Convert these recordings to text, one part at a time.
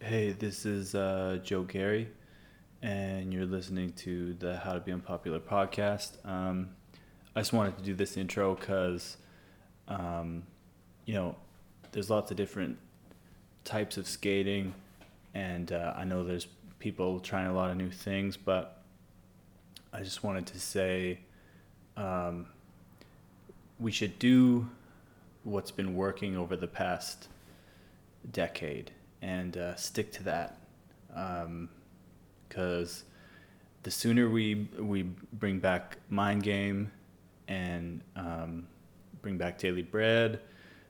Hey, this is uh, Joe Gary, and you're listening to the How to Be Unpopular podcast. Um, I just wanted to do this intro because, um, you know, there's lots of different types of skating, and uh, I know there's people trying a lot of new things, but I just wanted to say um, we should do what's been working over the past decade and uh, stick to that because um, the sooner we we bring back mind game and um, bring back daily bread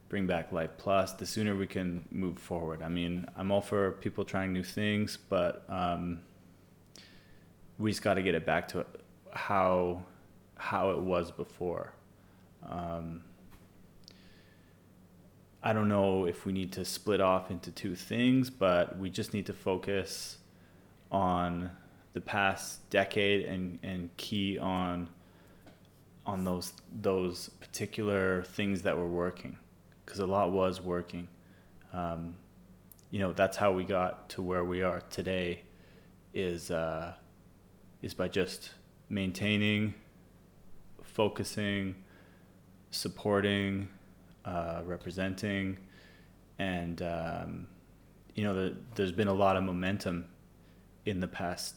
bring back life plus the sooner we can move forward. I mean i'm all for people trying new things but um, we just got to get it back to how how it was before. Um, I don't know if we need to split off into two things, but we just need to focus on the past decade and, and key on on those those particular things that were working because a lot was working. Um, you know that's how we got to where we are today is uh, is by just maintaining, focusing, supporting uh, representing, and um, you know, the, there's been a lot of momentum in the past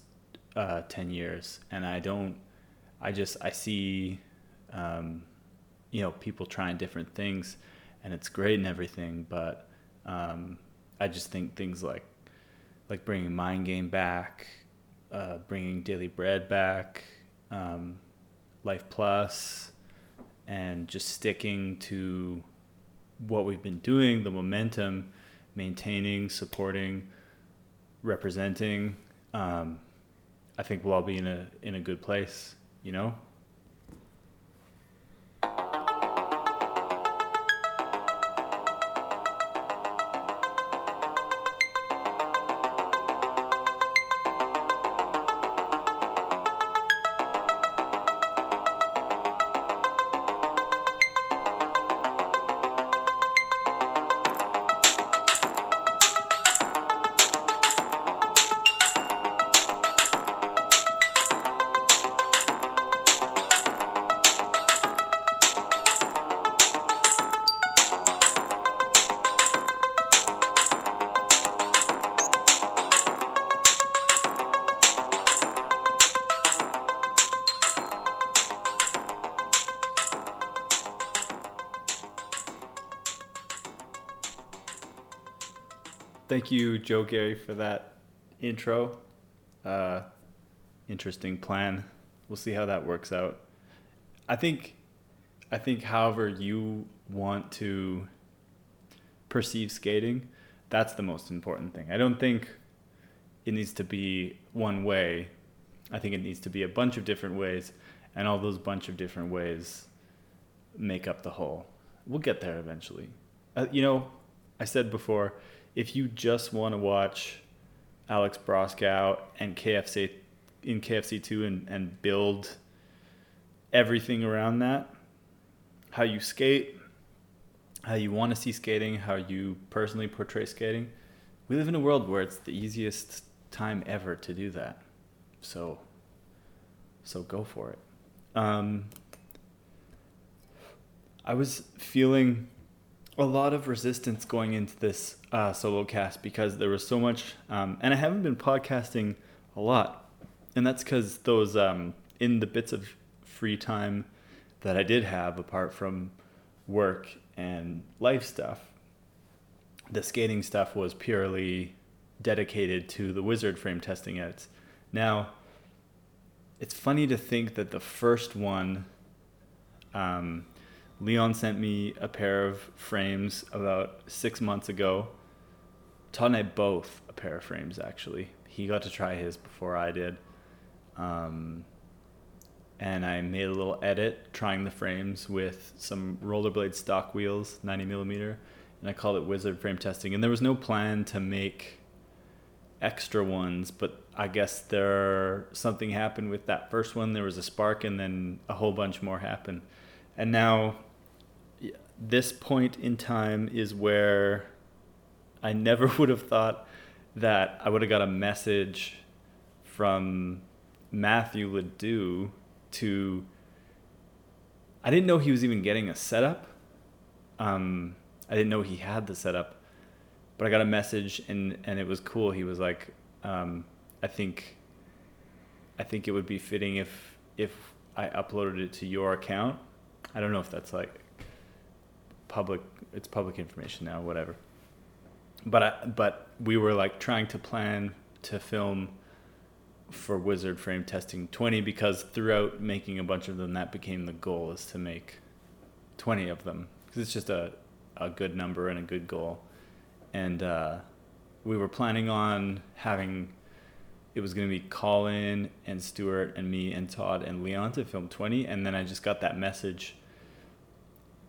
uh, ten years, and I don't, I just I see, um, you know, people trying different things, and it's great and everything, but um, I just think things like, like bringing mind game back, uh, bringing daily bread back, um, life plus, and just sticking to what we've been doing, the momentum, maintaining, supporting, representing, um, I think we'll all be in a in a good place, you know. Thank you, Joe Gary, for that intro. Uh, interesting plan. We'll see how that works out. I think, I think, however you want to perceive skating, that's the most important thing. I don't think it needs to be one way. I think it needs to be a bunch of different ways, and all those bunch of different ways make up the whole. We'll get there eventually. Uh, you know, I said before if you just want to watch Alex Broskow and KFC in KFC two and, and build everything around that, how you skate, how you want to see skating, how you personally portray skating. We live in a world where it's the easiest time ever to do that. So so go for it. Um, I was feeling a lot of resistance going into this uh, solo cast because there was so much, um, and I haven't been podcasting a lot, and that's because those um, in the bits of free time that I did have apart from work and life stuff, the skating stuff was purely dedicated to the wizard frame testing edits. Now, it's funny to think that the first one. Um, Leon sent me a pair of frames about six months ago. Todd and I both a pair of frames actually. He got to try his before I did. Um, and I made a little edit trying the frames with some rollerblade stock wheels, 90 millimeter, and I called it Wizard Frame Testing. And there was no plan to make extra ones, but I guess there something happened with that first one. There was a spark, and then a whole bunch more happened. And now this point in time is where I never would have thought that I would have got a message from Matthew Ledoux to. I didn't know he was even getting a setup. Um, I didn't know he had the setup, but I got a message and and it was cool. He was like, um, I think. I think it would be fitting if if I uploaded it to your account. I don't know if that's like public. It's public information now. Whatever but I, but we were like trying to plan to film for Wizard Frame Testing 20 because throughout making a bunch of them, that became the goal is to make 20 of them because it's just a, a good number and a good goal. And uh, we were planning on having it was going to be Colin and Stuart and me and Todd and Leon to film 20. And then I just got that message.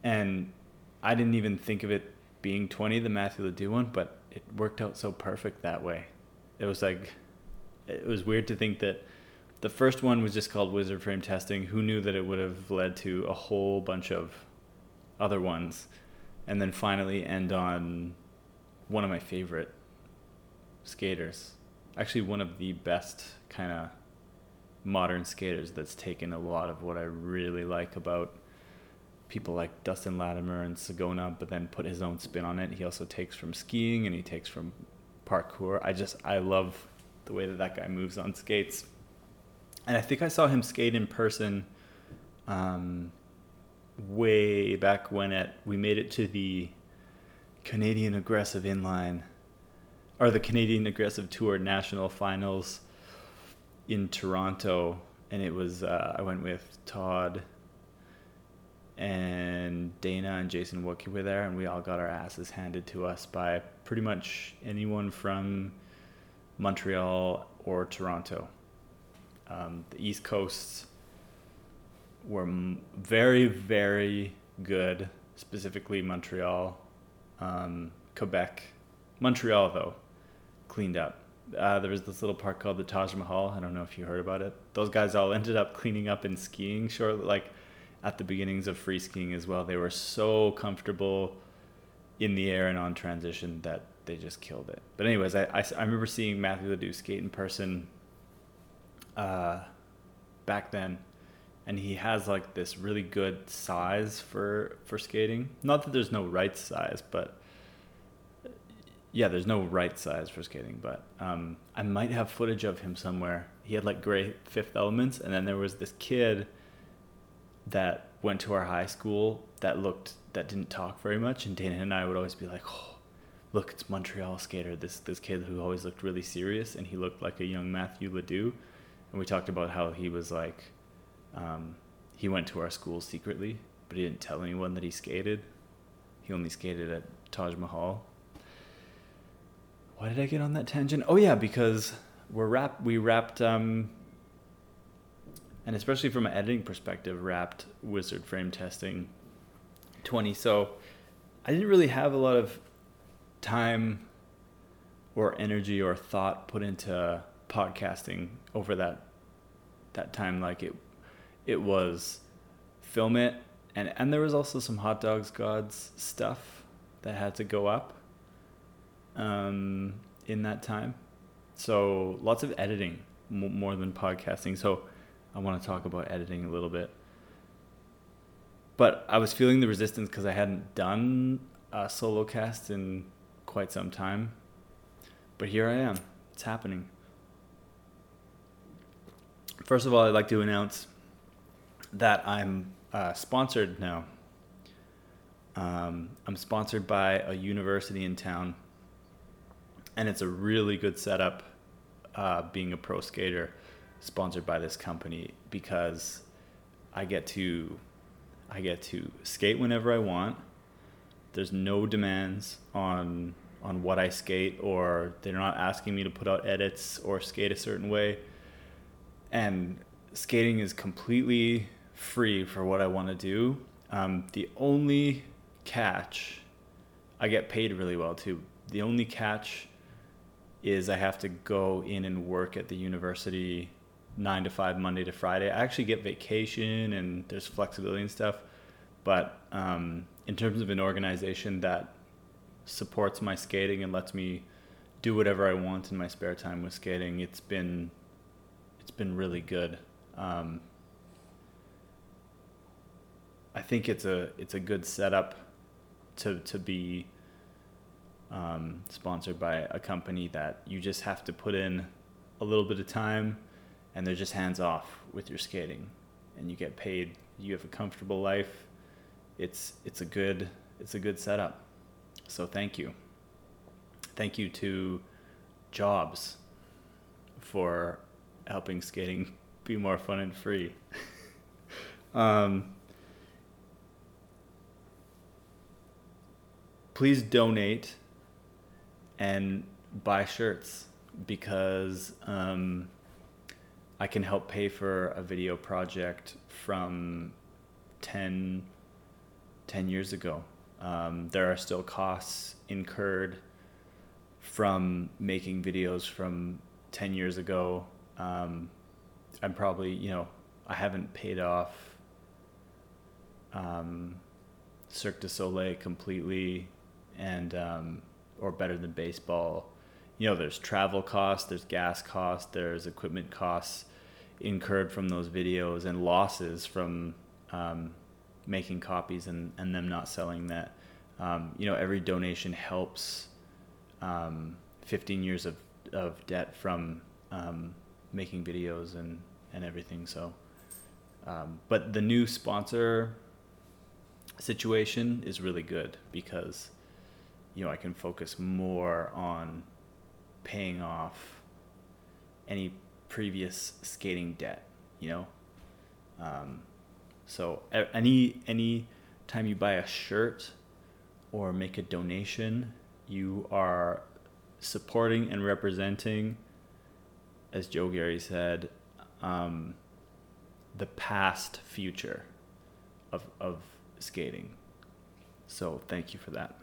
And I didn't even think of it being 20, the Matthew Ledoux one, but it worked out so perfect that way. It was like, it was weird to think that the first one was just called Wizard Frame Testing. Who knew that it would have led to a whole bunch of other ones? And then finally end on one of my favorite skaters. Actually, one of the best kind of modern skaters that's taken a lot of what I really like about people like Dustin Latimer and Sagona, but then put his own spin on it. He also takes from skiing and he takes from parkour. I just I love the way that that guy moves on skates. And I think I saw him skate in person um, way back when at we made it to the Canadian Aggressive Inline or the Canadian Aggressive Tour National Finals in Toronto, and it was uh, I went with Todd and Dana and Jason Wookie were there, and we all got our asses handed to us by pretty much anyone from Montreal or Toronto. Um, the East Coasts were very, very good, specifically Montreal. Um, Quebec. Montreal, though, cleaned up. Uh, there was this little park called the Taj Mahal. I don't know if you heard about it. Those guys all ended up cleaning up and skiing shortly. Like, at the beginnings of free skiing as well. They were so comfortable in the air and on transition that they just killed it. But anyways, I, I, I remember seeing Matthew Ledoux skate in person uh, back then, and he has like this really good size for for skating. Not that there's no right size, but yeah, there's no right size for skating. But um, I might have footage of him somewhere. He had like great fifth elements, and then there was this kid that went to our high school that looked that didn't talk very much, and Dana and I would always be like, "Oh, look, it's Montreal skater. This this kid who always looked really serious, and he looked like a young Matthew Ledoux." And we talked about how he was like, um, he went to our school secretly, but he didn't tell anyone that he skated. He only skated at Taj Mahal. Why did I get on that tangent? Oh yeah, because we're wrap we wrapped um, and especially from an editing perspective, wrapped wizard frame testing 20. So I didn't really have a lot of time or energy or thought put into podcasting over that that time like it it was film it. And and there was also some hot dogs gods stuff that had to go up um in that time. So lots of editing more than podcasting. So I want to talk about editing a little bit. But I was feeling the resistance because I hadn't done a solo cast in quite some time. But here I am. It's happening. First of all, I'd like to announce that I'm uh, sponsored now. Um, I'm sponsored by a university in town, and it's a really good setup uh, being a pro skater sponsored by this company because I get to I get to skate whenever I want. There's no demands on on what I skate or they're not asking me to put out edits or skate a certain way. And skating is completely free for what I want to do. Um, the only catch, I get paid really well too. The only catch is I have to go in and work at the university nine to five Monday to Friday. I actually get vacation and there's flexibility and stuff, but um, in terms of an organization that supports my skating and lets me do whatever I want in my spare time with skating. It's been it's been really good. Um, I think it's a it's a good setup to to be um, sponsored by a company that you just have to put in a little bit of time, and they're just hands off with your skating, and you get paid. You have a comfortable life. It's it's a good it's a good setup. So thank you. Thank you to Jobs for helping skating be more fun and free. um, please donate and buy shirts because um, I can help pay for a video project from 10, 10 years ago. Um, there are still costs incurred from making videos from 10 years ago. Um, I'm probably, you know, I haven't paid off um, Cirque du Soleil completely and, um, or better than baseball. You know, there's travel costs, there's gas costs, there's equipment costs incurred from those videos and losses from um, making copies and, and them not selling that. Um, you know, every donation helps um, 15 years of, of debt from um, making videos and, and everything. So, um, but the new sponsor situation is really good because, you know, I can focus more on paying off any previous skating debt, you know? Um, so any, any time you buy a shirt or make a donation, you are supporting and representing, as Joe Gary said, um, the past future of, of skating. So thank you for that.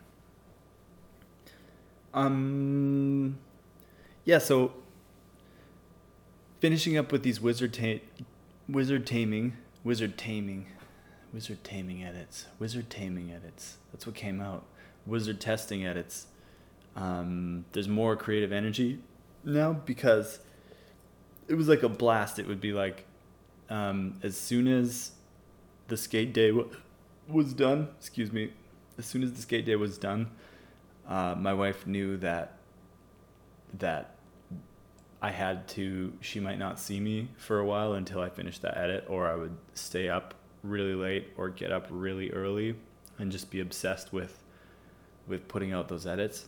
Um, yeah, so finishing up with these wizard ta- wizard taming, wizard taming, wizard taming edits, wizard taming edits. That's what came out. Wizard testing edits um, there's more creative energy now because it was like a blast. It would be like um, as soon as the skate day w- was done, excuse me, as soon as the skate day was done, uh, my wife knew that that I had to. She might not see me for a while until I finished that edit, or I would stay up really late or get up really early and just be obsessed with with putting out those edits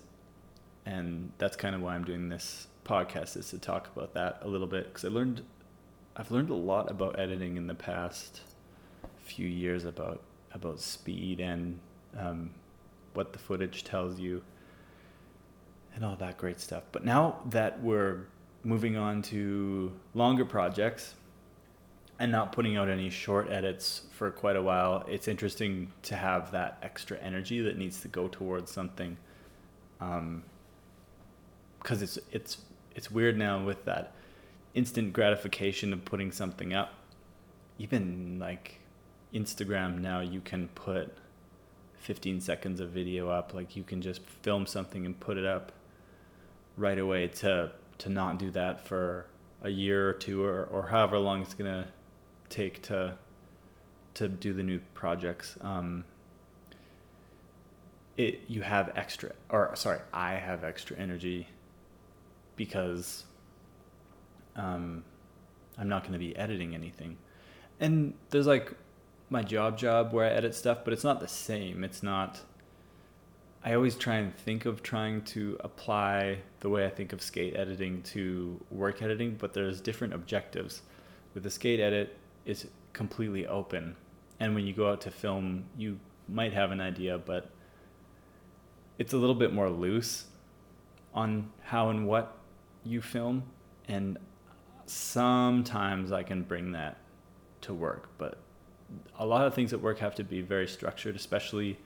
and that's kind of why I'm doing this podcast is to talk about that a little bit because I learned I've learned a lot about editing in the past few years about about speed and um, what the footage tells you and all that great stuff. But now that we're moving on to longer projects and not putting out any short edits for quite a while, it's interesting to have that extra energy that needs to go towards something. Um, because it's it's it's weird now with that instant gratification of putting something up. Even like Instagram now, you can put 15 seconds of video up. Like you can just film something and put it up right away. To to not do that for a year or two or, or however long it's gonna take to to do the new projects. Um, it you have extra or sorry, I have extra energy because um, I'm not to be editing anything. And there's like my job job where I edit stuff, but it's not the same. It's not. I always try and think of trying to apply the way I think of skate editing to work editing, but there's different objectives. With the skate edit, it's completely open. And when you go out to film, you might have an idea, but it's a little bit more loose on how and what you film, and sometimes I can bring that to work, but a lot of things at work have to be very structured, especially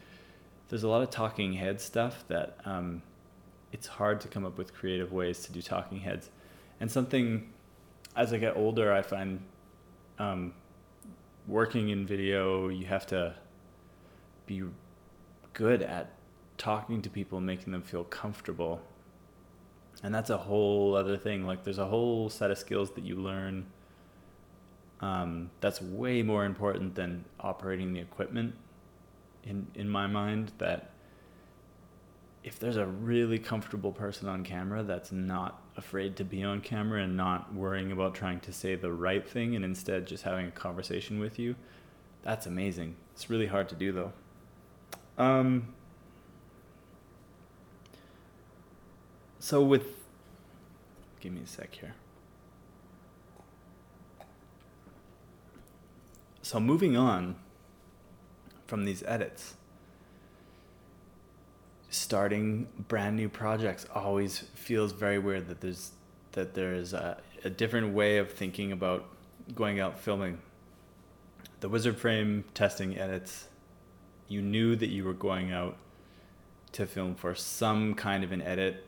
there's a lot of talking head stuff that um, it's hard to come up with creative ways to do talking heads. And something as I get older, I find um, working in video, you have to be good at talking to people and making them feel comfortable And that's a whole other thing. Like there's a whole set of skills that you learn um, that's way more important than operating the equipment in in my mind that if there's a really comfortable person on camera that's not afraid to be on camera and not worrying about trying to say the right thing and instead just having a conversation with you, that's amazing. It's really hard to do though. Um, so with, give me a sec here. So moving on from these edits. Starting brand new projects always feels very weird that there's that there's a, a different way of thinking about going out filming. The wizard frame testing edits you knew that you were going out to film for some kind of an edit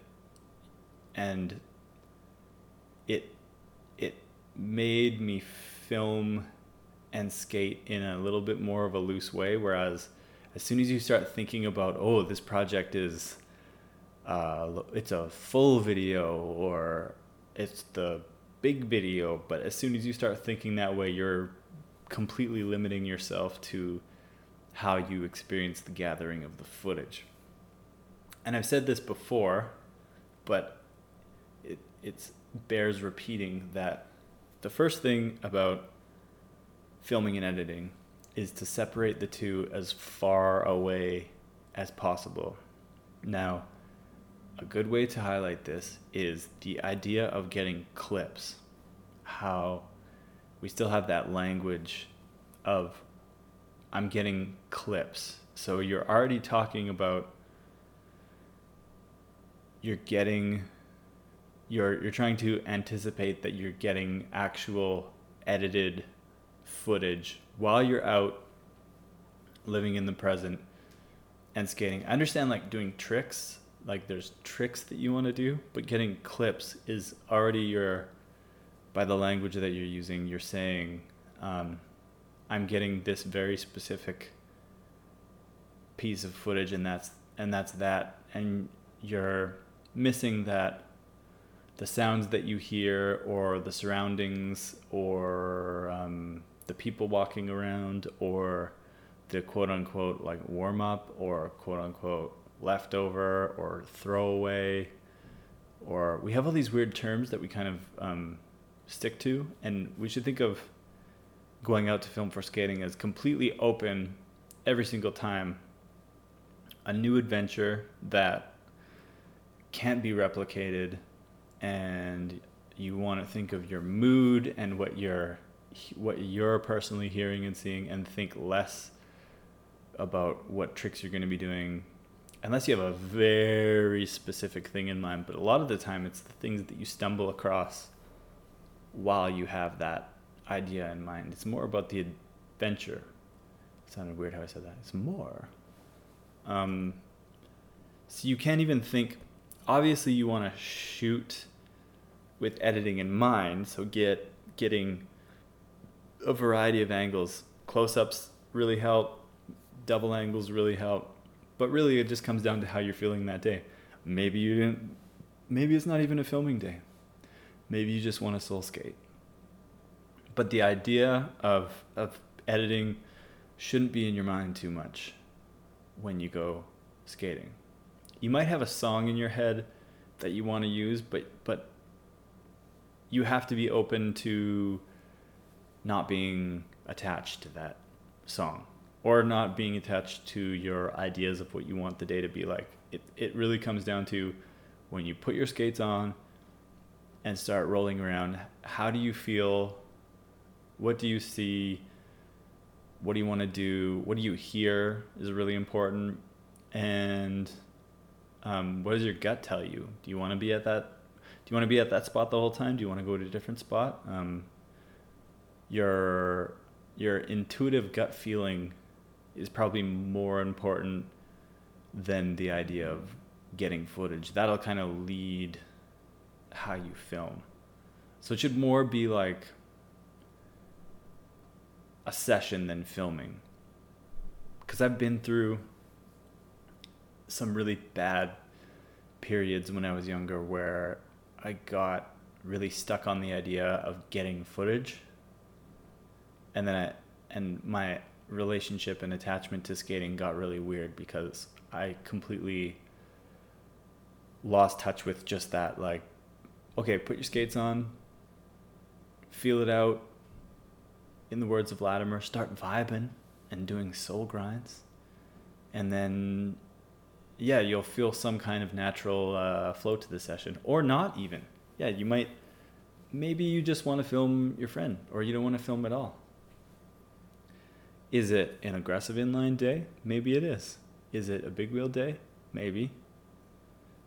and it it made me film and skate in a little bit more of a loose way whereas as soon as you start thinking about oh this project is uh, it's a full video or it's the big video but as soon as you start thinking that way you're completely limiting yourself to how you experience the gathering of the footage. And i've said this before but it it's bears repeating that the first thing about filming and editing is to separate the two as far away as possible. Now, a good way to highlight this is the idea of getting clips. How we still have that language of I'm getting clips. So you're already talking about you're getting you're you're trying to anticipate that you're getting actual edited footage while you're out living in the present and skating. I understand like doing tricks, like there's tricks that you want to do, but getting clips is already your by the language that you're using, you're saying um, I'm getting this very specific piece of footage and that's and that's that and you're missing that the sounds that you hear or the surroundings or um, the people walking around or the quote unquote like warm up or quote unquote leftover or throwaway. Or we have all these weird terms that we kind of um, stick to and we should think of going out to film for skating as completely open every single time a new adventure that can't be replicated and you want to think of your mood and what you're what you're personally hearing and seeing and think less about what tricks you're going to be doing unless you have a very specific thing in mind. But a lot of the time it's the things that you stumble across while you have that idea in mind. It's more about the adventure. It sounded weird how i said that. It's more. Um, so you can't even think obviously you want to shoot with editing in mind so get getting a variety of angles. Close ups really help, double angles really help. But really, it just comes down to how you're feeling that day. Maybe you didn't, maybe it's not even a filming day. Maybe you just want to soul skate. But the idea of, of editing shouldn't be in your mind too much when you go skating. You might have a song in your head that you want to use, but, but you have to be open to not being attached to that song or not being attached to your ideas of what you want the day to be like. It, it really comes down to when you put your skates on and start rolling around, how do you feel? What do you see? What do you want to do? What do you hear is really important. And um, what does your gut tell you? Do you want to be at that? Do you want to be at that spot the whole time? Do you want to go to a different spot? Um, your your intuitive gut feeling is probably more important than the idea of getting footage. That'll kind of lead how you film. So it should more be like a session than filming. Because I've been through some really bad periods when I was younger where I got really stuck on the idea of getting footage. And then I, and my relationship and attachment to skating got really weird because I completely lost touch with just that like okay, put your skates on, feel it out. In the words of Latimer, start vibing and doing soul grinds. And then yeah, you'll feel some kind of natural uh, flow to the session, or not even. Yeah, you might. Maybe you just want to film your friend, or you don't want to film at all. Is it an aggressive inline day? Maybe it is. Is it a big wheel day? Maybe.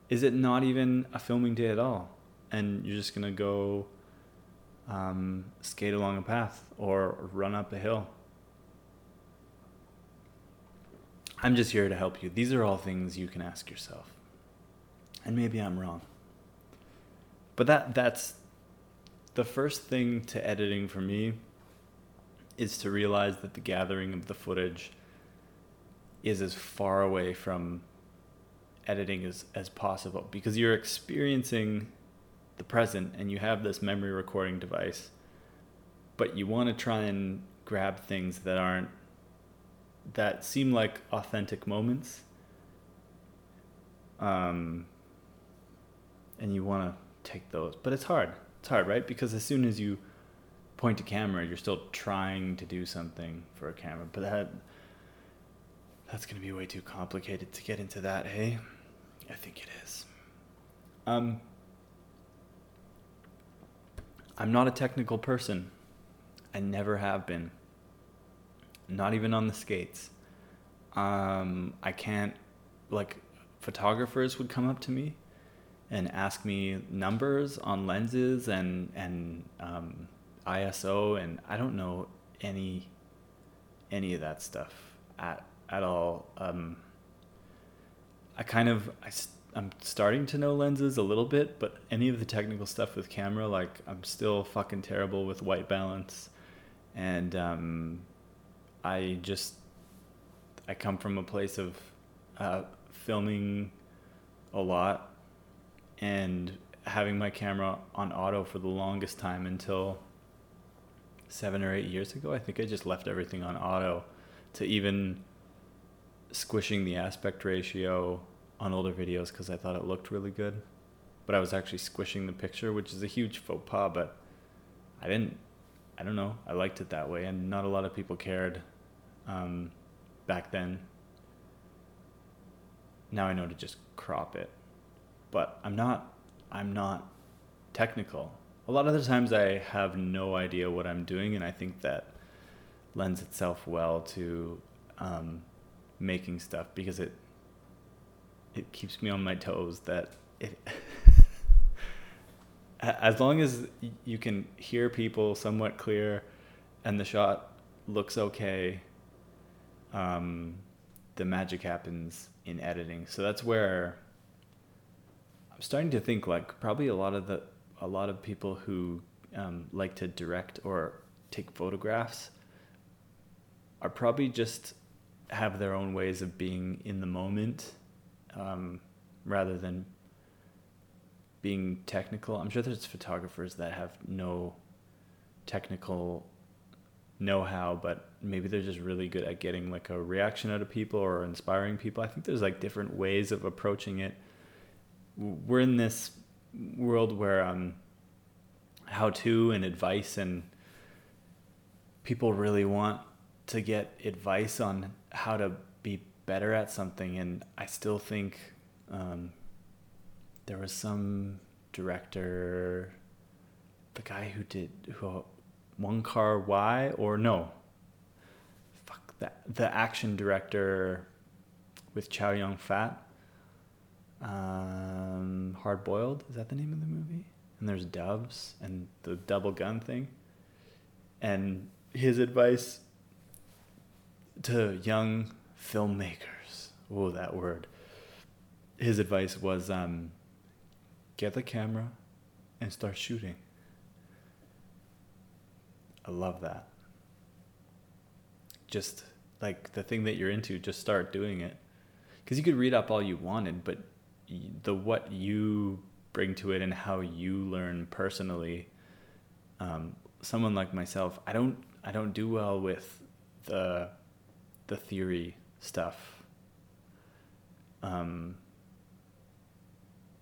Is it not even a filming day at all? And you're just gonna go um, skate along a path or run up a hill I'm just here to help you. These are all things you can ask yourself. And maybe I'm wrong. But that that's the first thing to editing for me is to realize that the gathering of the footage is as far away from editing as, as possible because you're experiencing the present and you have this memory recording device, but you want to try and grab things that aren't that seem like authentic moments. Um, and you want to take those, but it's hard. It's hard, right? Because as soon as you point to camera, you're still trying to do something for a camera, but that that's going to be way too complicated to get into that, hey? I think it is. Um, I'm not a technical person. I never have been not even on the skates. Um, I can't, like, photographers would come up to me and ask me numbers on lenses and and um, ISO, and I don't know any any of that stuff at at all. Um, I kind of I, I'm starting to know lenses a little bit, but any of the technical stuff with camera, like I'm still fucking terrible with white balance, and um, I just I come from a place of uh, filming a lot and having my camera on auto for the longest time until seven or eight years ago. I think I just left everything on auto to even squishing the aspect ratio on older videos because I thought it looked really good. But I was actually squishing the picture, which is a huge faux pas, but I didn't I don't know. I liked it that way, and not a lot of people cared um, back then. Now I know to just crop it, but I'm not. I'm not technical. A lot of the times I have no idea what I'm doing, and I think that lends itself well to um, making stuff because it it keeps me on my toes. That it. as long as you can hear people somewhat clear and the shot looks okay um, the magic happens in editing so that's where i'm starting to think like probably a lot of the a lot of people who um, like to direct or take photographs are probably just have their own ways of being in the moment um, rather than being technical. I'm sure there's photographers that have no technical know-how, but maybe they're just really good at getting like a reaction out of people or inspiring people. I think there's like different ways of approaching it. We're in this world where um, how-to and advice and people really want to get advice on how to be better at something, and I still think um, there was some director, the guy who did who Wong Kar Wai or no, fuck that the action director with Chow Yun Fat. Um, Hard Boiled is that the name of the movie? And there's doves and the double gun thing. And his advice to young filmmakers. Oh, that word. His advice was um, get the camera and start shooting. I love that. Just like the thing that you're into, just start doing it. Because you could read up all you wanted, but the what you bring to it and how you learn personally. Um, someone like myself, I don't I don't do well with the the theory stuff. Um,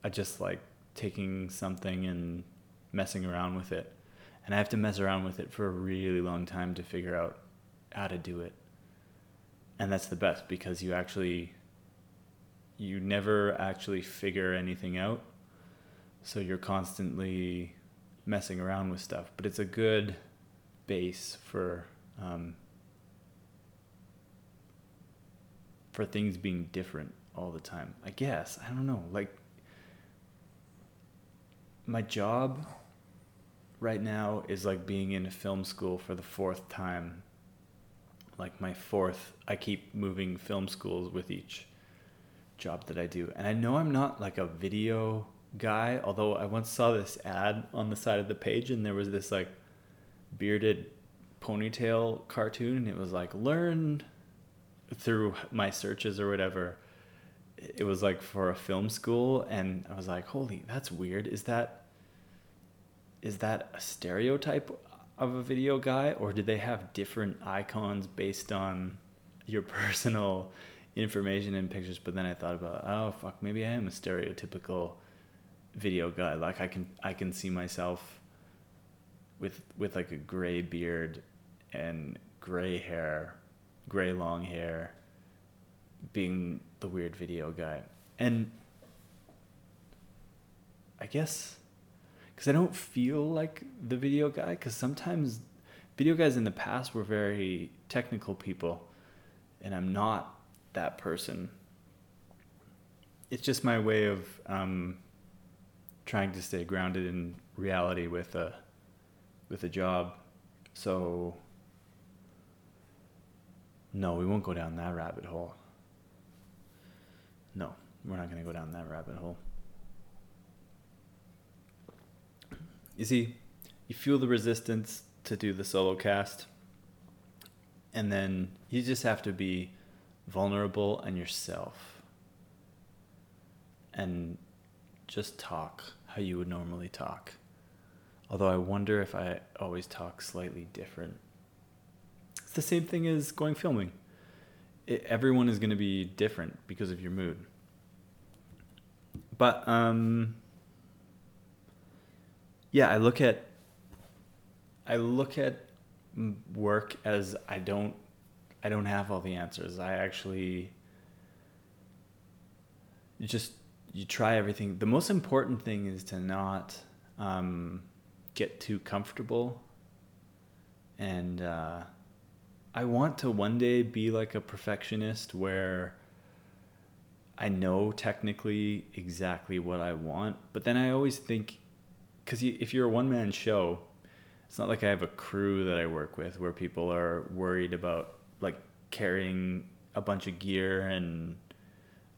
I just like taking something and messing around with it. And I have to mess around with it for a really long time to figure out how to do it. And that's the best because you actually you never actually figure anything out. So you're constantly messing around with stuff, but it's a good base for um, for things being different all the time. I guess I don't know. Like my job right now is like being in a film school for the fourth time. Like my fourth, I keep moving film schools with each job that I do. And I know I'm not like a video guy, although I once saw this ad on the side of the page and there was this like bearded ponytail cartoon and it was like learn through my searches or whatever it was like for a film school and I was like, "Holy, that's weird. Is that is that a stereotype of a video guy or do they have different icons based on your personal information and pictures?" But then I thought about, "Oh, fuck, maybe I am a stereotypical video guy. Like I can I can see myself with with like a gray beard and gray hair, gray long hair being the weird video guy. And I guess because I don't feel like the video guy, because sometimes video guys in the past were very technical people, and I'm not that person. It's just my way of um, trying to stay grounded in reality with a with a job. So no, we won't go down that rabbit hole. No, we're not going to go down that rabbit hole. You see, you feel the resistance to do the solo cast, and then you just have to be vulnerable and yourself and just talk how you would normally talk. Although I wonder if I always talk slightly different. It's the same thing as going filming it, everyone is going to be different because of your mood. But um, yeah, I look at I look at work as I don't I don't have all the answers. I actually just you try everything. The most important thing is to not um, get too comfortable and uh, I want to one day be like a perfectionist where I know technically exactly what I want, but then I always think because if you're a one man show, it's not like I have a crew that I work with where people are worried about like carrying a bunch of gear and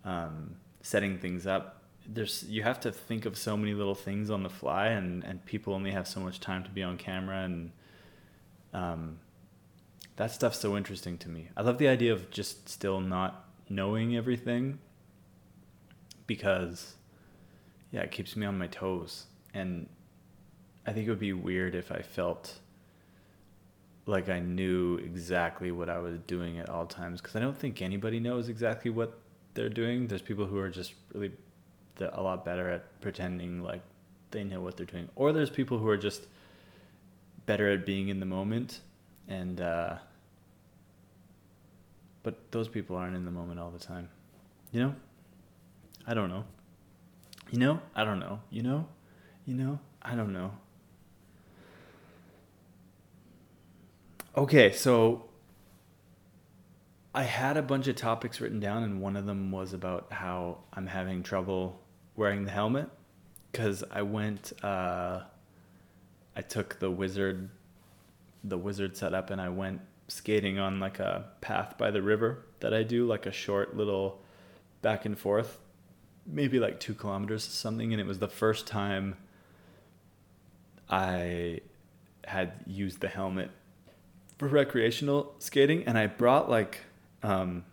um, setting things up. There's you have to think of so many little things on the fly, and and people only have so much time to be on camera and. Um, that stuff's so interesting to me. I love the idea of just still not knowing everything because yeah, it keeps me on my toes. And I think it would be weird if I felt like I knew exactly what I was doing at all times because I don't think anybody knows exactly what they're doing. There's people who are just really a lot better at pretending like they know what they're doing, or there's people who are just better at being in the moment and uh, but those people aren't in the moment all the time. You know? I don't know. You know? I don't know. You know? You know? I don't know. Okay, so I had a bunch of topics written down, and one of them was about how I'm having trouble wearing the helmet because I went, uh, I took the wizard, the wizard setup, and I went skating on like a path by the river that I do, like a short little back and forth, maybe like two kilometers or something. And it was the first time I had used the helmet recreational skating. And I brought like, um,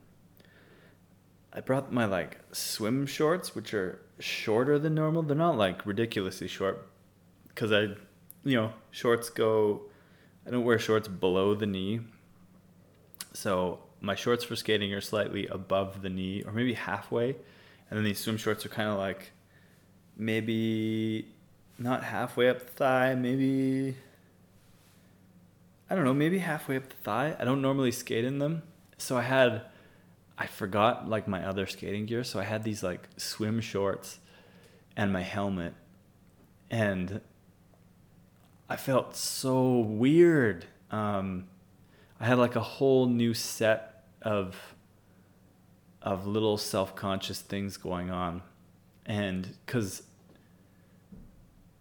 I brought my like swim shorts, which are shorter than normal. They're not like ridiculously short because I, you know, shorts go. I don't wear shorts below the knee. So my shorts for skating are slightly above the knee or maybe halfway. And then these swim shorts are kind of like maybe not halfway up the thigh, maybe I don't know, maybe halfway up the thigh. I don't normally skate in them. So I had I forgot like my other skating gear, so I had these like swim shorts and my helmet. And I felt so weird. Um, I had like a whole new set of of little self-conscious things going on and cuz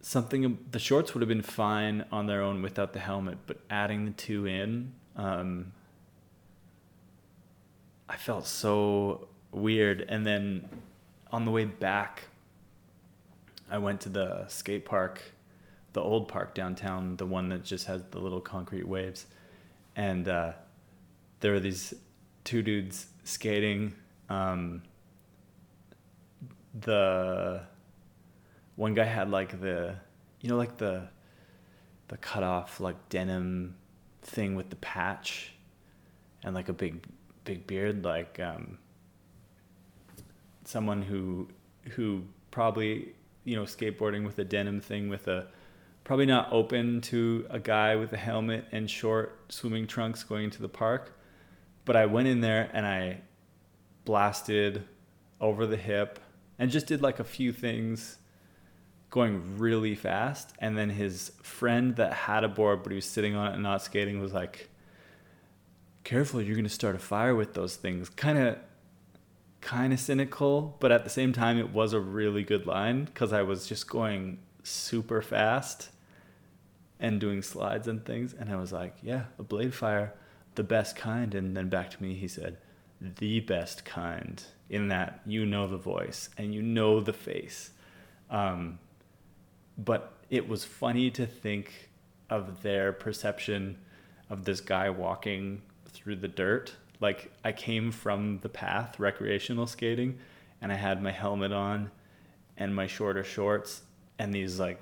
something the shorts would have been fine on their own without the helmet but adding the two in um, I felt so weird and then on the way back I went to the skate park the old park downtown the one that just has the little concrete waves and uh, there were these two dudes skating. Um, the one guy had like the, you know, like the, the cut off like denim thing with the patch, and like a big, big beard, like um, someone who, who probably you know skateboarding with a denim thing with a probably not open to a guy with a helmet and short swimming trunks going into the park. But I went in there and I blasted over the hip and just did like a few things going really fast. And then his friend that had a board but he was sitting on it and not skating was like, Careful, you're gonna start a fire with those things. Kinda kind of cynical, but at the same time, it was a really good line because I was just going super fast and doing slides and things. And I was like, yeah, a blade fire, the best kind. And then back to me, he said, the best kind, in that you know the voice and you know the face. Um, but it was funny to think of their perception of this guy walking through the dirt. Like I came from the path, recreational skating, and I had my helmet on and my shorter shorts and these like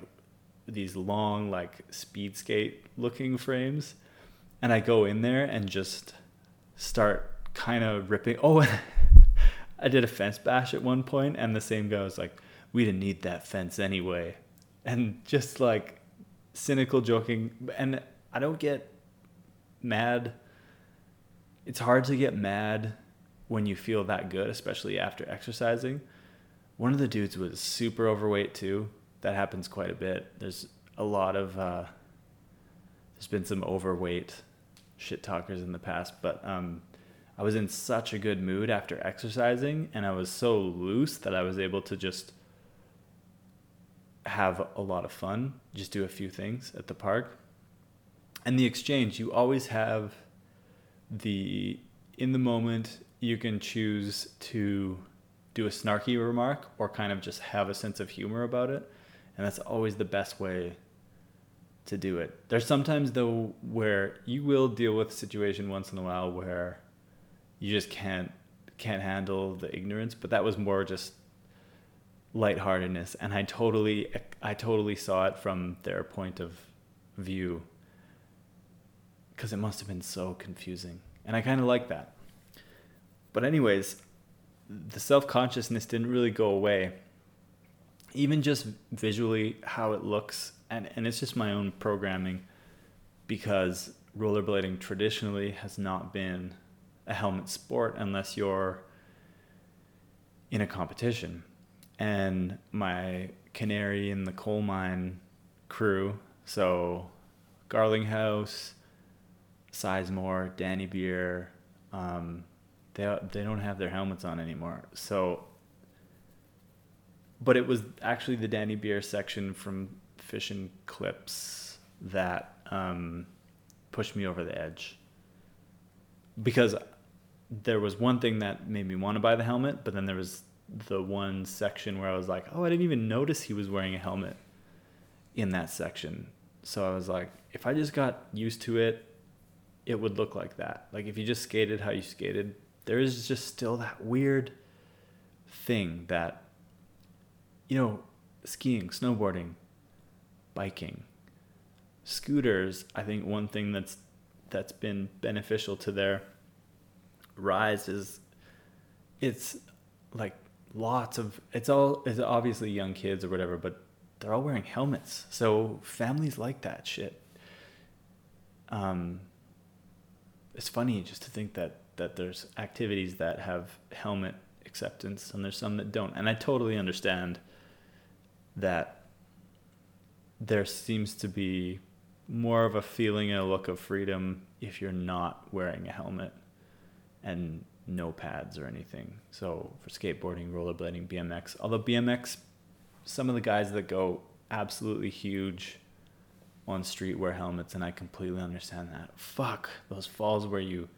these long like speed skate looking frames. And I go in there and just start kind of ripping. Oh I did a fence bash at one point and the same guy was like we didn't need that fence anyway and just like cynical joking. And I don't get mad. It's hard to get mad when you feel that good especially after exercising. One of the dudes was super overweight too. That happens quite a bit. There's a lot of uh, there's been some overweight shit talkers in the past, but um, I was in such a good mood after exercising, and I was so loose that I was able to just have a lot of fun, just do a few things at the park. And the exchange, you always have the in the moment you can choose to do a snarky remark or kind of just have a sense of humor about it and that's always the best way to do it. There's sometimes though where you will deal with a situation once in a while where you just can't can't handle the ignorance, but that was more just lightheartedness and I totally I totally saw it from their point of view cuz it must have been so confusing. And I kind of like that. But anyways, the self-consciousness didn't really go away even just visually how it looks and and it's just my own programming because rollerblading traditionally has not been a helmet sport unless you're in a competition and my canary in the coal mine crew so garlinghouse sizemore danny beer um, they, they don't have their helmets on anymore so but it was actually the Danny Beer section from Fish and Clips that um, pushed me over the edge. Because there was one thing that made me want to buy the helmet, but then there was the one section where I was like, oh, I didn't even notice he was wearing a helmet in that section. So I was like, if I just got used to it, it would look like that. Like if you just skated how you skated, there is just still that weird thing that you know, skiing, snowboarding, biking, scooters. I think one thing that's that's been beneficial to their rise is it's like lots of it's all it's obviously young kids or whatever, but they're all wearing helmets. So families like that shit. Um, it's funny just to think that that there's activities that have helmet acceptance and there's some that don't. And I totally understand that there seems to be more of a feeling and a look of freedom if you're not wearing a helmet and no pads or anything. So for skateboarding, rollerblading, BMX, although BMX, some of the guys that go absolutely huge on street wear helmets, and I completely understand that. Fuck those falls where you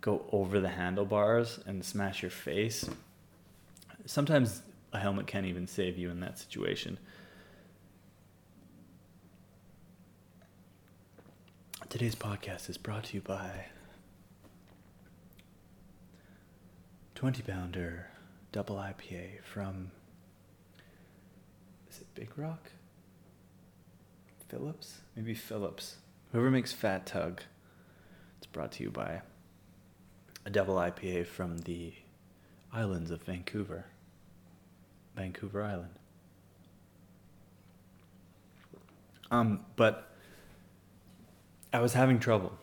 go over the handlebars and smash your face. Sometimes a helmet can't even save you in that situation. Today's podcast is brought to you by 20 pounder double IPA from. Is it Big Rock? Phillips? Maybe Phillips. Whoever makes Fat Tug. It's brought to you by a double IPA from the islands of Vancouver. Vancouver Island. Um, but I was having trouble.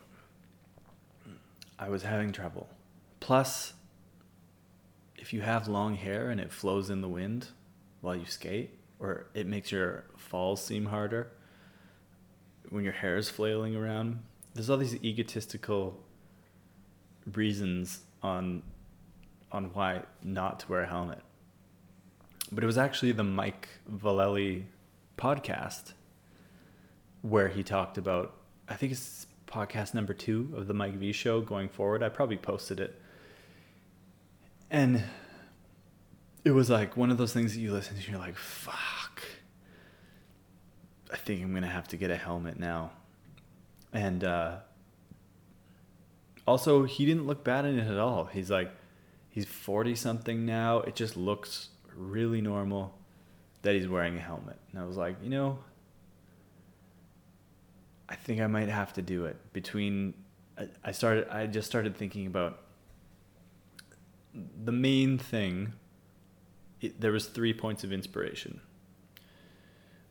I was having trouble. Plus, if you have long hair and it flows in the wind while you skate, or it makes your falls seem harder when your hair is flailing around, there's all these egotistical reasons on on why not to wear a helmet. But it was actually the Mike Vallely podcast where he talked about I think it's podcast number two of the Mike V show going forward. I probably posted it. And it was like one of those things that you listen to and you're like, fuck. I think I'm gonna have to get a helmet now. And uh also, he didn't look bad in it at all. He's like, he's 40 something now. It just looks really normal that he's wearing a helmet. And I was like, you know, I think I might have to do it. Between, I started, I just started thinking about the main thing. It, there was three points of inspiration.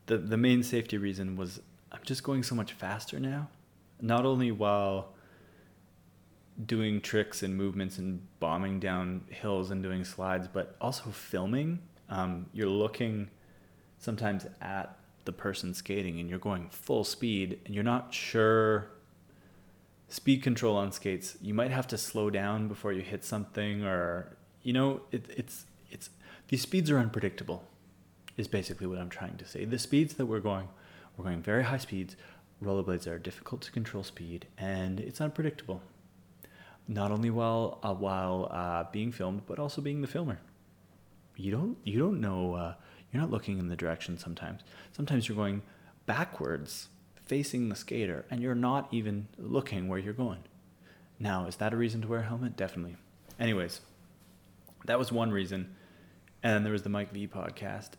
The the main safety reason was I'm just going so much faster now. Not only while doing tricks and movements and bombing down hills and doing slides, but also filming. Um, you're looking sometimes at the person skating and you're going full speed and you're not sure speed control on skates. You might have to slow down before you hit something, or you know, it, it's it's these speeds are unpredictable. Is basically what I'm trying to say. The speeds that we're going, we're going very high speeds. Rollerblades are difficult to control speed, and it's unpredictable not only while uh, while uh, being filmed, but also being the filmer. You don't you don't know. Uh, you're not looking in the direction sometimes. Sometimes you're going backwards, facing the skater, and you're not even looking where you're going. Now, is that a reason to wear a helmet? Definitely. Anyways, that was one reason. And then there was the Mike V podcast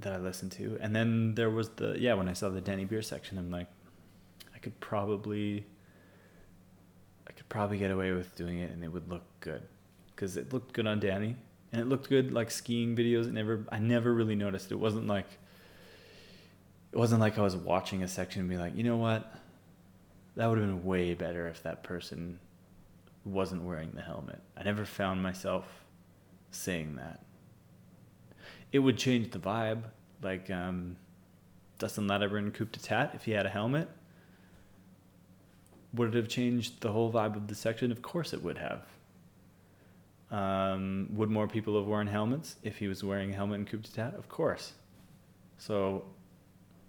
that I listened to, and then there was the yeah when I saw the Denny Beer section, I'm like, I could probably I could probably get away with doing it and it would look good because it looked good on Danny and it looked good like skiing videos. It never, I never really noticed. It wasn't like, it wasn't like I was watching a section and be like, you know what, that would have been way better if that person wasn't wearing the helmet. I never found myself saying that. It would change the vibe, like um, Dustin Latimer in Coup d'etat if he had a helmet would it have changed the whole vibe of the section? Of course it would have. Um, would more people have worn helmets if he was wearing a helmet in Coup d'etat? Of course. So,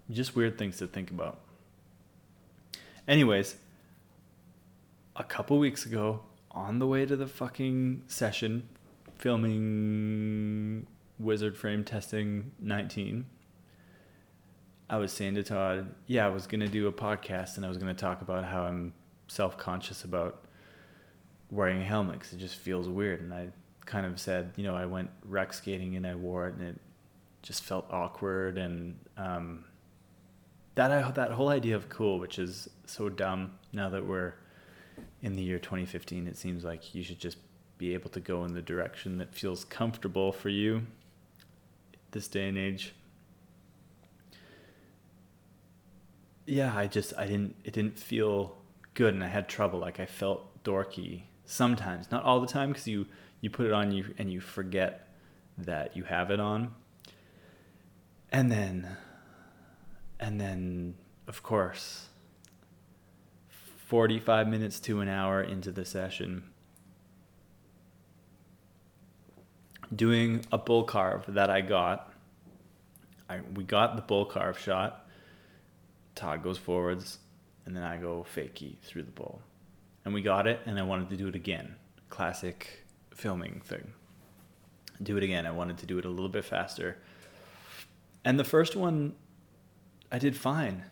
just weird things to think about. Anyways, a couple weeks ago, on the way to the fucking session, filming Wizard Frame Testing 19, I was saying to Todd, yeah, I was going to do a podcast and I was going to talk about how I'm self conscious about wearing a helmet because it just feels weird. And I kind of said, you know, I went rec skating and I wore it and it just felt awkward and um, that that whole idea of cool, which is so dumb now that we're in the year 2015. It seems like you should just be able to go in the direction that feels comfortable for you this day and age. Yeah, I just I didn't it didn't feel good and I had trouble like I felt dorky sometimes, not all the time cuz you you put it on you and you forget that you have it on. And then and then of course 45 minutes to an hour into the session doing a bull carve that I got. I, we got the bull carve shot. Todd goes forwards, and then I go fakie through the bull. And we got it, and I wanted to do it again. Classic filming thing. Do it again. I wanted to do it a little bit faster. And the first one, I did fine.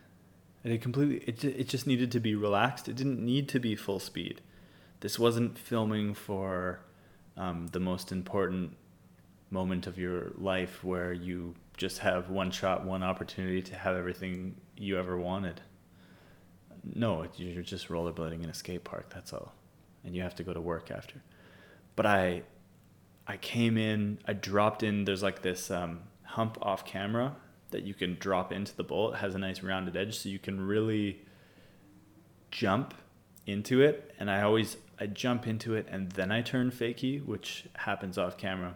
I did completely. It it just needed to be relaxed. It didn't need to be full speed. This wasn't filming for um, the most important moment of your life where you just have one shot, one opportunity to have everything you ever wanted. No, you're just rollerblading in a skate park. That's all, and you have to go to work after. But I, I came in. I dropped in. There's like this um, hump off camera that you can drop into the bowl. It has a nice rounded edge, so you can really jump into it. And I always I jump into it and then I turn fakie, which happens off camera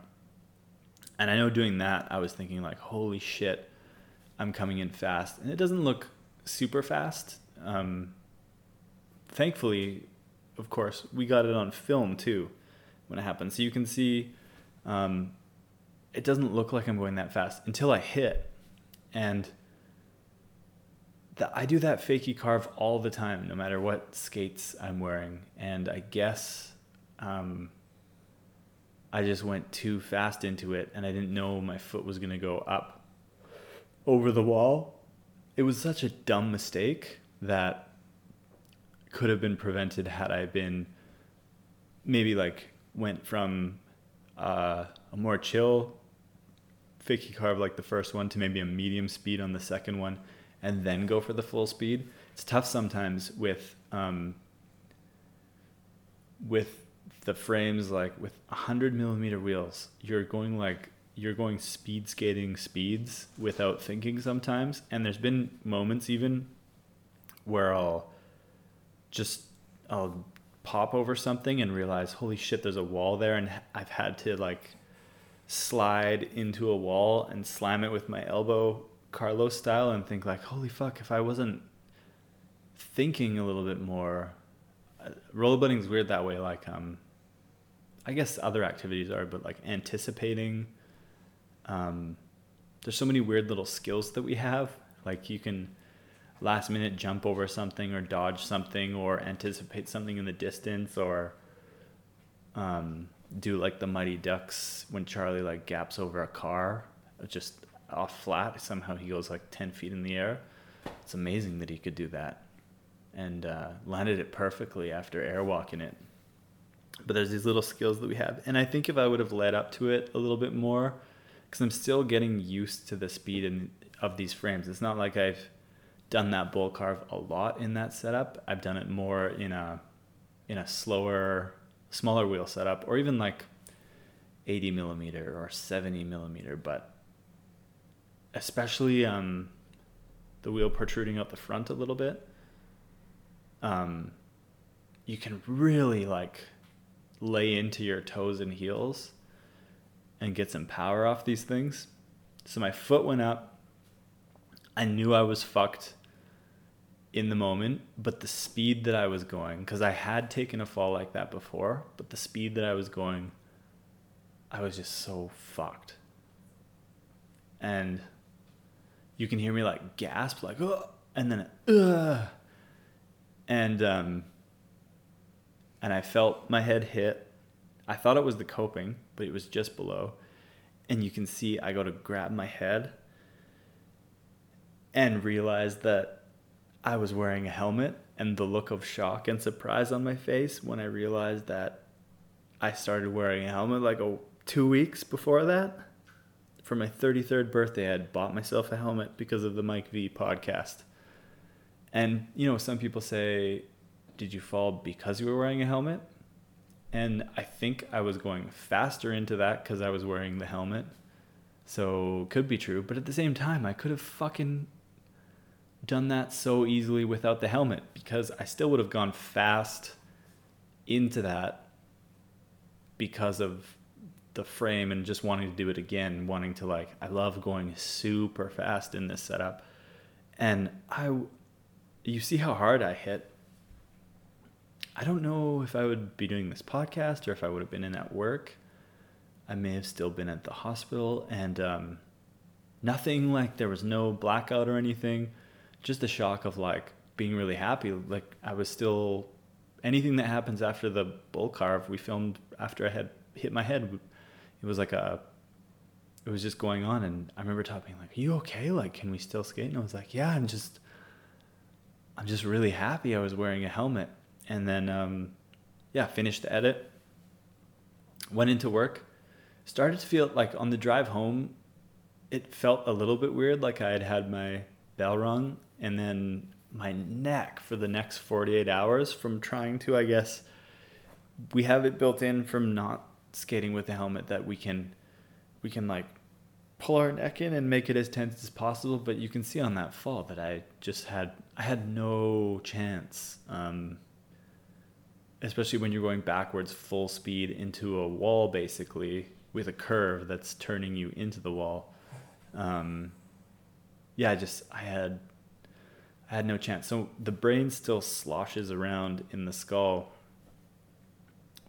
and I know doing that, I was thinking like, holy shit, I'm coming in fast, and it doesn't look super fast. Um, thankfully, of course, we got it on film too when it happened, so you can see. Um, it doesn't look like I'm going that fast until I hit, and the, I do that fakie carve all the time, no matter what skates I'm wearing, and I guess. Um, I just went too fast into it and I didn't know my foot was going to go up over the wall. It was such a dumb mistake that could have been prevented had I been maybe like went from uh, a more chill fakie carve like the first one to maybe a medium speed on the second one and then go for the full speed. It's tough sometimes with um, with the frames like with 100 millimeter wheels you're going like you're going speed skating speeds without thinking sometimes and there's been moments even where i'll just i'll pop over something and realize holy shit there's a wall there and i've had to like slide into a wall and slam it with my elbow carlos style and think like holy fuck if i wasn't thinking a little bit more uh, rollerblading is weird that way like um I guess other activities are, but like anticipating. Um, there's so many weird little skills that we have. Like you can last minute jump over something or dodge something or anticipate something in the distance or um, do like the Mighty Ducks when Charlie like gaps over a car just off flat. Somehow he goes like 10 feet in the air. It's amazing that he could do that and uh, landed it perfectly after airwalking it but there's these little skills that we have and i think if i would have led up to it a little bit more because i'm still getting used to the speed in, of these frames it's not like i've done that bull carve a lot in that setup i've done it more in a in a slower smaller wheel setup or even like 80 millimeter or 70 millimeter but especially um, the wheel protruding out the front a little bit um, you can really like lay into your toes and heels and get some power off these things. So my foot went up. I knew I was fucked in the moment, but the speed that I was going, because I had taken a fall like that before, but the speed that I was going, I was just so fucked. And you can hear me like gasp, like, oh, and then, ugh. And, um, and I felt my head hit. I thought it was the coping, but it was just below. And you can see I go to grab my head and realize that I was wearing a helmet and the look of shock and surprise on my face when I realized that I started wearing a helmet like a, two weeks before that for my 33rd birthday, I had bought myself a helmet because of the Mike V podcast. And, you know, some people say, Did you fall because you were wearing a helmet? And I think I was going faster into that because I was wearing the helmet. So could be true. But at the same time, I could have fucking done that so easily without the helmet because I still would have gone fast into that because of the frame and just wanting to do it again, wanting to like I love going super fast in this setup. And I you see how hard I hit. I don't know if I would be doing this podcast or if I would have been in at work. I may have still been at the hospital and um, nothing like there was no blackout or anything. Just the shock of like being really happy. Like I was still anything that happens after the bull carve we filmed after I had hit my head it was like a it was just going on and I remember talking like, Are you okay? Like, can we still skate? And I was like, Yeah, I'm just I'm just really happy I was wearing a helmet. And then um yeah, finished the edit, went into work, started to feel like on the drive home, it felt a little bit weird, like I had had my bell rung, and then my neck for the next 48 hours from trying to, I guess, we have it built in from not skating with a helmet that we can we can like pull our neck in and make it as tense as possible but you can see on that fall that i just had i had no chance um, especially when you're going backwards full speed into a wall basically with a curve that's turning you into the wall. Um, yeah i just i had i had no chance so the brain still sloshes around in the skull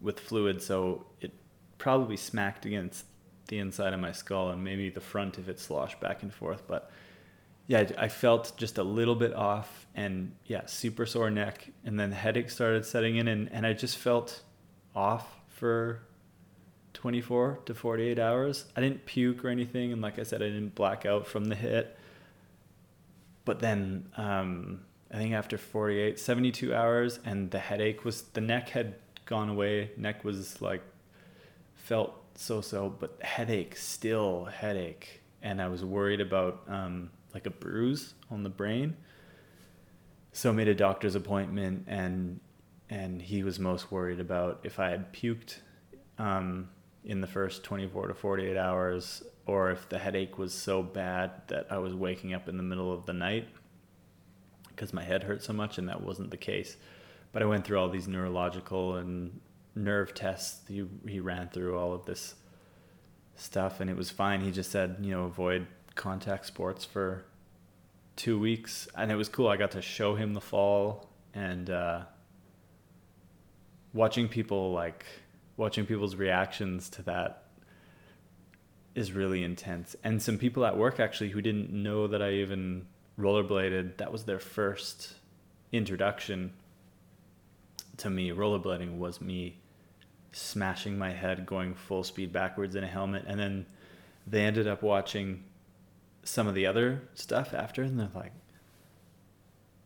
with fluid so it probably smacked against the inside of my skull and maybe the front if it sloshed back and forth. But yeah, I felt just a little bit off and yeah, super sore neck. And then the headache started setting in and, and I just felt off for 24 to 48 hours. I didn't puke or anything. And like I said, I didn't black out from the hit. But then um, I think after 48, 72 hours and the headache was, the neck had gone away. Neck was like felt so so, but headache, still headache. And I was worried about um, like a bruise on the brain. So I made a doctor's appointment and and he was most worried about if I had puked um, in the first 24 to 48 hours or if the headache was so bad that I was waking up in the middle of the night because my head hurt so much, and that wasn't the case. But I went through all these neurological and nerve tests. He he ran through all of this stuff, and it was fine. He just said, you know, avoid contact sports for two weeks, and it was cool. I got to show him the fall and uh, watching people like watching people's reactions to that is really intense. And some people at work actually who didn't know that I even rollerbladed, that was their first introduction to me. Rollerblading was me smashing my head going full speed backwards in a helmet and then they ended up watching some of the other stuff after and they're like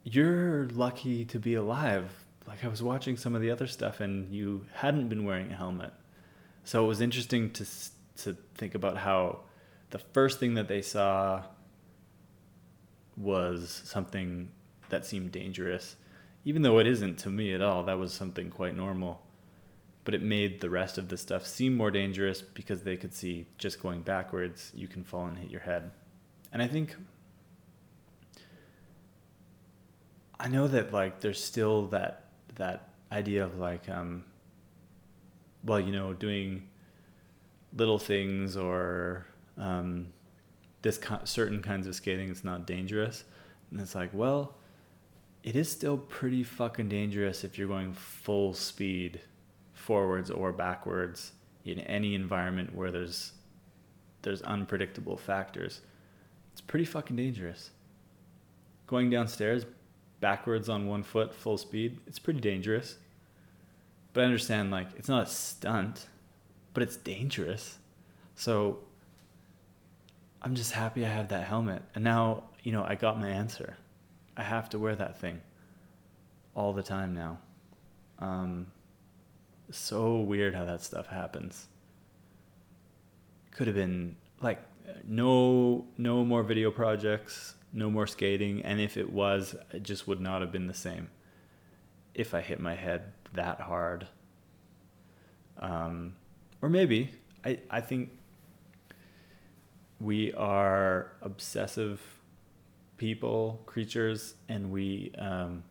you're lucky to be alive like i was watching some of the other stuff and you hadn't been wearing a helmet. So it was interesting to to think about how the first thing that they saw was something that seemed dangerous. Even though it isn't to me at all that was something quite normal. But it made the rest of the stuff seem more dangerous because they could see just going backwards, you can fall and hit your head. And I think I know that like there's still that that idea of like um well, you know, doing little things or um, this co- certain kinds of skating is not dangerous. And it's like, well, it is still pretty fucking dangerous if you're going full speed forwards or backwards in any environment where there's there's unpredictable factors. It's pretty fucking dangerous. Going downstairs backwards on one foot full speed, it's pretty dangerous. But I understand like it's not a stunt, but it's dangerous. So I'm just happy I have that helmet. And now, you know, I got my answer. I have to wear that thing all the time now. Um, so weird how that stuff happens. Could have been like no no more video projects, no more skating, and if it was, it just would not have been the same. If I hit my head that hard, um, or maybe I I think we are obsessive people creatures, and we um,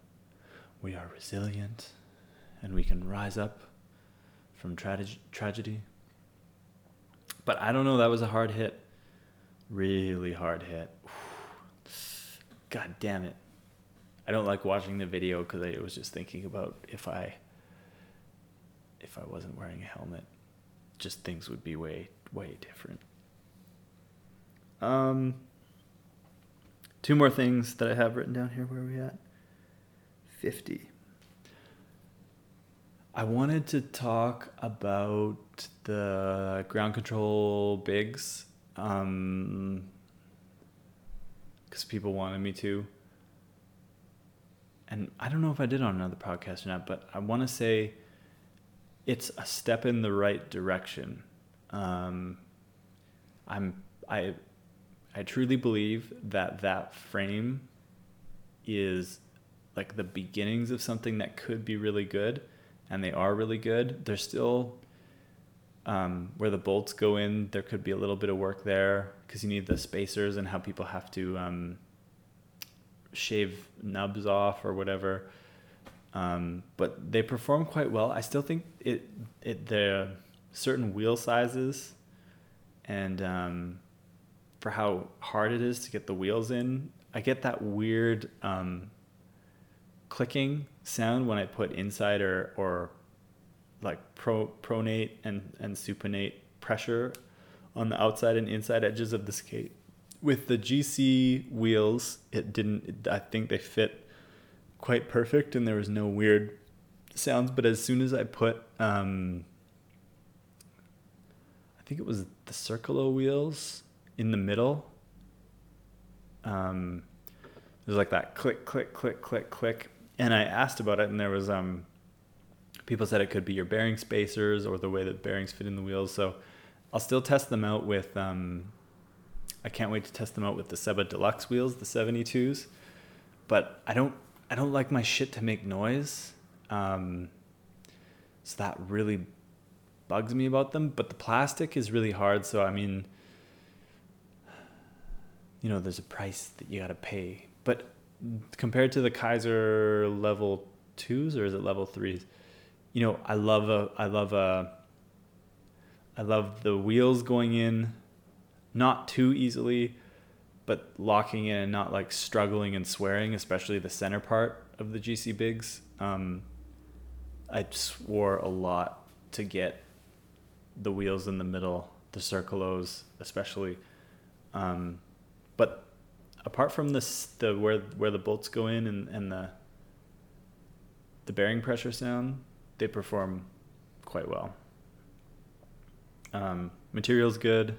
we are resilient, and we can rise up from tra- tragedy. But I don't know. That was a hard hit really hard hit. God damn it. I don't like watching the video because I was just thinking about if I if I wasn't wearing a helmet, just things would be way way different. Um, two more things that I have written down here. Where are we at? Fifty. I wanted to talk about the ground control bigs um, because people wanted me to. And I don't know if I did on another podcast or not, but I want to say it's a step in the right direction. Um, I'm I I truly believe that that frame is like the beginnings of something that could be really good, and they are really good. They're still um, where the bolts go in, there could be a little bit of work there because you need the spacers and how people have to um, shave nubs off or whatever. Um, but they perform quite well. I still think it it the certain wheel sizes and um, for how hard it is to get the wheels in. I get that weird um, clicking sound when I put inside or or like pro, pronate and, and supinate pressure on the outside and inside edges of the skate. With the GC wheels, it didn't, I think they fit quite perfect and there was no weird sounds. But as soon as I put, um, I think it was the Circolo wheels in the middle, um, there's like that click, click, click, click, click. And I asked about it and there was, um, people said it could be your bearing spacers or the way that bearings fit in the wheels. So I'll still test them out with. Um, I can't wait to test them out with the Seba Deluxe wheels, the 72s. But I don't. I don't like my shit to make noise. Um, so that really bugs me about them. But the plastic is really hard. So I mean, you know, there's a price that you got to pay. But compared to the Kaiser level twos, or is it level threes? You know, I love a, I love a, I love the wheels going in, not too easily, but locking in and not like struggling and swearing, especially the center part of the GC bigs. Um, I swore a lot to get the wheels in the middle, the Circulos especially. Um, but apart from this, the where where the bolts go in and, and the the bearing pressure sound, they perform quite well. Um, material's good,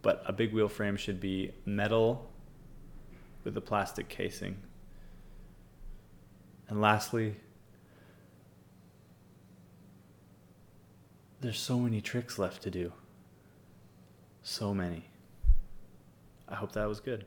but a big wheel frame should be metal with a plastic casing. And lastly, there's so many tricks left to do. So many. I hope that was good.